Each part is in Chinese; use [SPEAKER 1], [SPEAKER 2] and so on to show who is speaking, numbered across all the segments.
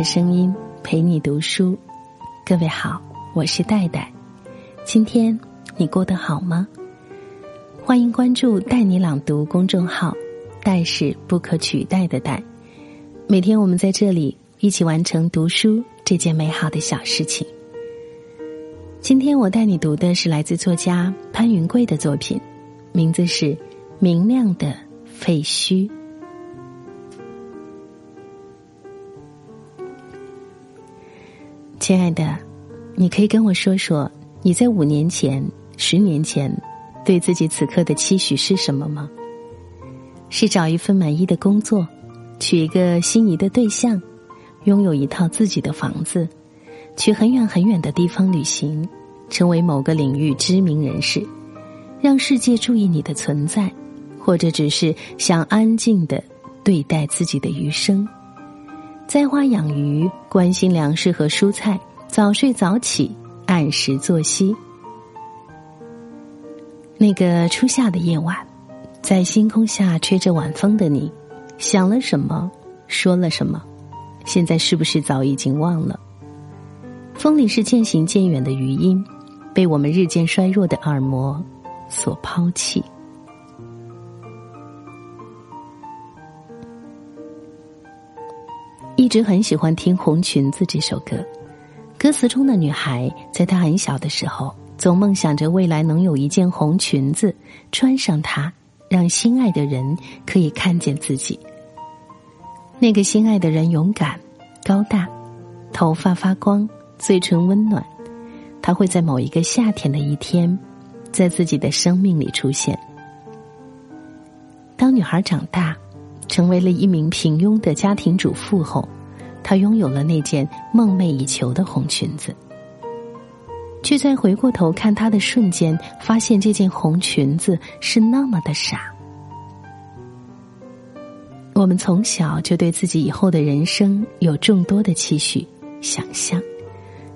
[SPEAKER 1] 的声音陪你读书。各位好，我是戴戴。今天你过得好吗？欢迎关注“带你朗读”公众号，“戴”是不可取代的“戴”。每天我们在这里一起完成读书这件美好的小事情。今天我带你读的是来自作家潘云贵的作品，名字是《明亮的废墟》。亲爱的，你可以跟我说说你在五年前、十年前对自己此刻的期许是什么吗？是找一份满意的工作，娶一个心仪的对象，拥有一套自己的房子，去很远很远的地方旅行，成为某个领域知名人士，让世界注意你的存在，或者只是想安静的对待自己的余生。栽花养鱼，关心粮食和蔬菜，早睡早起，按时作息。那个初夏的夜晚，在星空下吹着晚风的你，想了什么，说了什么？现在是不是早已经忘了？风里是渐行渐远的余音，被我们日渐衰弱的耳膜所抛弃。一直很喜欢听《红裙子》这首歌，歌词中的女孩在她很小的时候，总梦想着未来能有一件红裙子，穿上它，让心爱的人可以看见自己。那个心爱的人勇敢、高大，头发发光，嘴唇温暖，他会在某一个夏天的一天，在自己的生命里出现。当女孩长大。成为了一名平庸的家庭主妇后，她拥有了那件梦寐以求的红裙子。却在回过头看她的瞬间，发现这件红裙子是那么的傻。我们从小就对自己以后的人生有众多的期许、想象，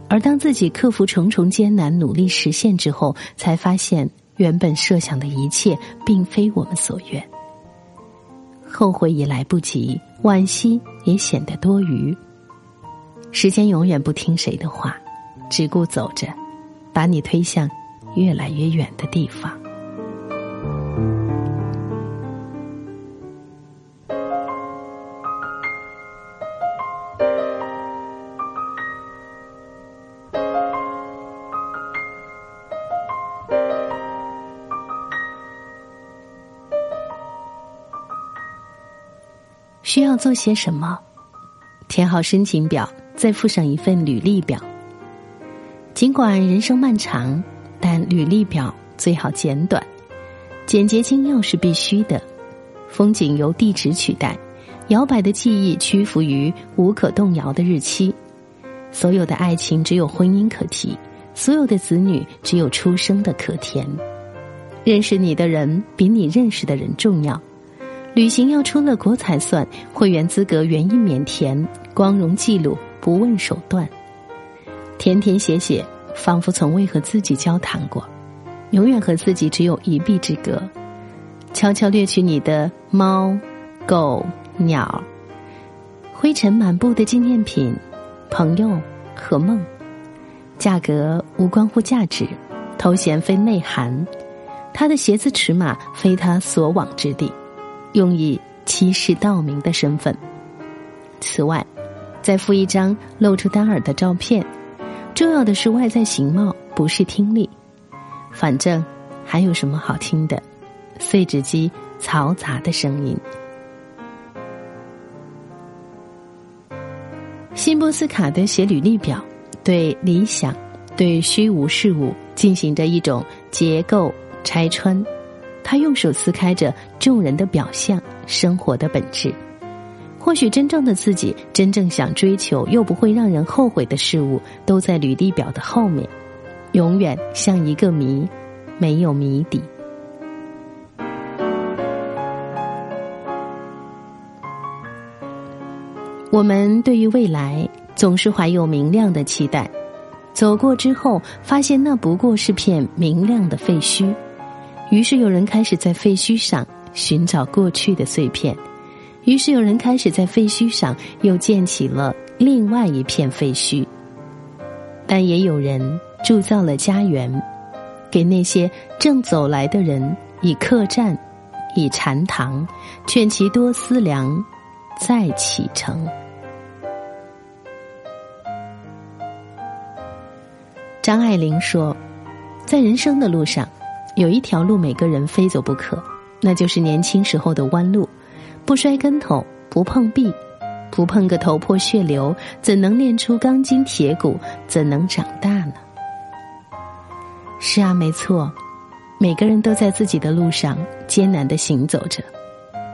[SPEAKER 1] 而当自己克服重重艰难、努力实现之后，才发现原本设想的一切并非我们所愿。后悔已来不及，惋惜也显得多余。时间永远不听谁的话，只顾走着，把你推向越来越远的地方。需要做些什么？填好申请表，再附上一份履历表。尽管人生漫长，但履历表最好简短，简洁精要是必须的。风景由地址取代，摇摆的记忆屈服于无可动摇的日期。所有的爱情只有婚姻可提，所有的子女只有出生的可填。认识你的人比你认识的人重要。旅行要出了国才算，会员资格原因免填，光荣记录不问手段，填填写写，仿佛从未和自己交谈过，永远和自己只有一臂之隔，悄悄掠去你的猫、狗、鸟，灰尘满布的纪念品、朋友和梦，价格无关乎价值，头衔非内涵，他的鞋子尺码非他所往之地。用以欺世盗名的身份。此外，再附一张露出单耳的照片。重要的是外在形貌，不是听力。反正还有什么好听的？碎纸机嘈杂的声音。辛波斯卡的写履历表，对理想、对虚无事物进行着一种结构拆穿。他用手撕开着众人的表象，生活的本质。或许真正的自己，真正想追求又不会让人后悔的事物，都在履历表的后面，永远像一个谜，没有谜底。我们对于未来总是怀有明亮的期待，走过之后，发现那不过是片明亮的废墟。于是有人开始在废墟上寻找过去的碎片，于是有人开始在废墟上又建起了另外一片废墟。但也有人铸造了家园，给那些正走来的人以客栈，以禅堂，劝其多思量，再启程。张爱玲说，在人生的路上，有一条路每个人非走不可，那就是年轻时候的弯路。不摔跟头，不碰壁，不碰个头破血流，怎能练出钢筋铁骨？怎能长大呢？是啊，没错，每个人都在自己的路上艰难的行走着。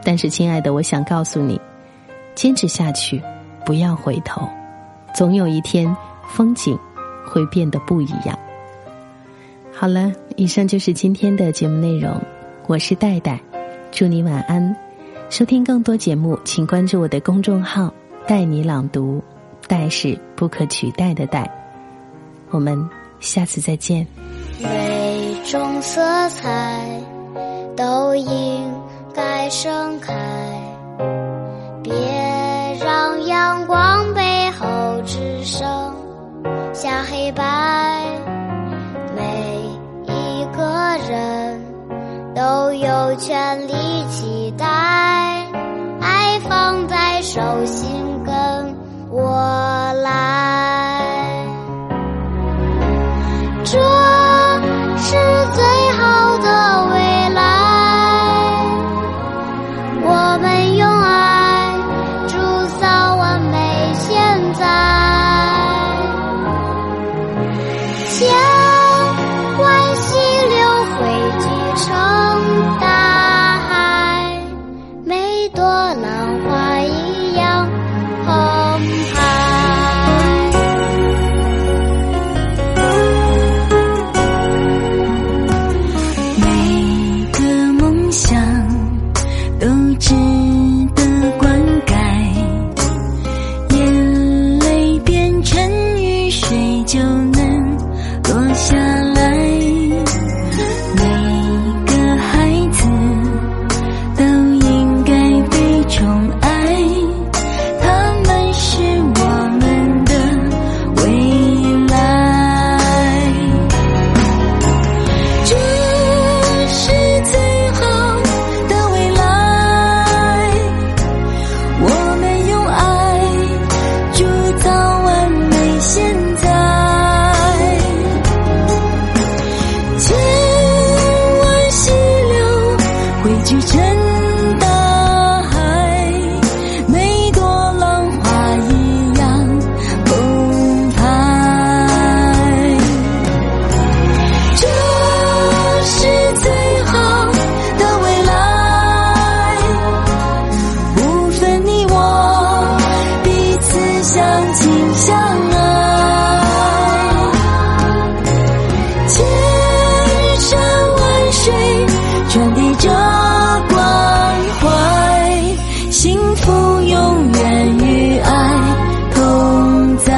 [SPEAKER 1] 但是，亲爱的，我想告诉你，坚持下去，不要回头，总有一天，风景会变得不一样。好了，以上就是今天的节目内容。我是戴戴，祝你晚安。收听更多节目，请关注我的公众号“带你朗读”，“带”是不可取代的“带”。我们下次再见。
[SPEAKER 2] 每种色彩都应该盛开，别让阳光背后只剩下黑白。人都有权利期待。爱放在手心跟我来，这想相亲相爱千山万水传递着关怀幸福永远与爱同在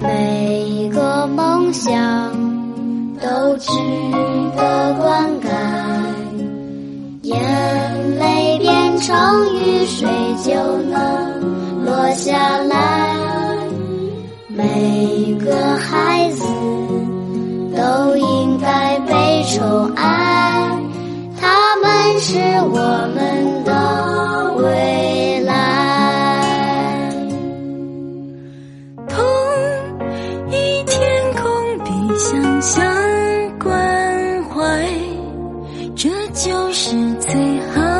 [SPEAKER 2] 每个梦想都值得灌溉场雨水就能落下来。每个孩子都应该被宠爱，他们是我们的未来。
[SPEAKER 3] 同一天空，比想象关怀，这就是最好。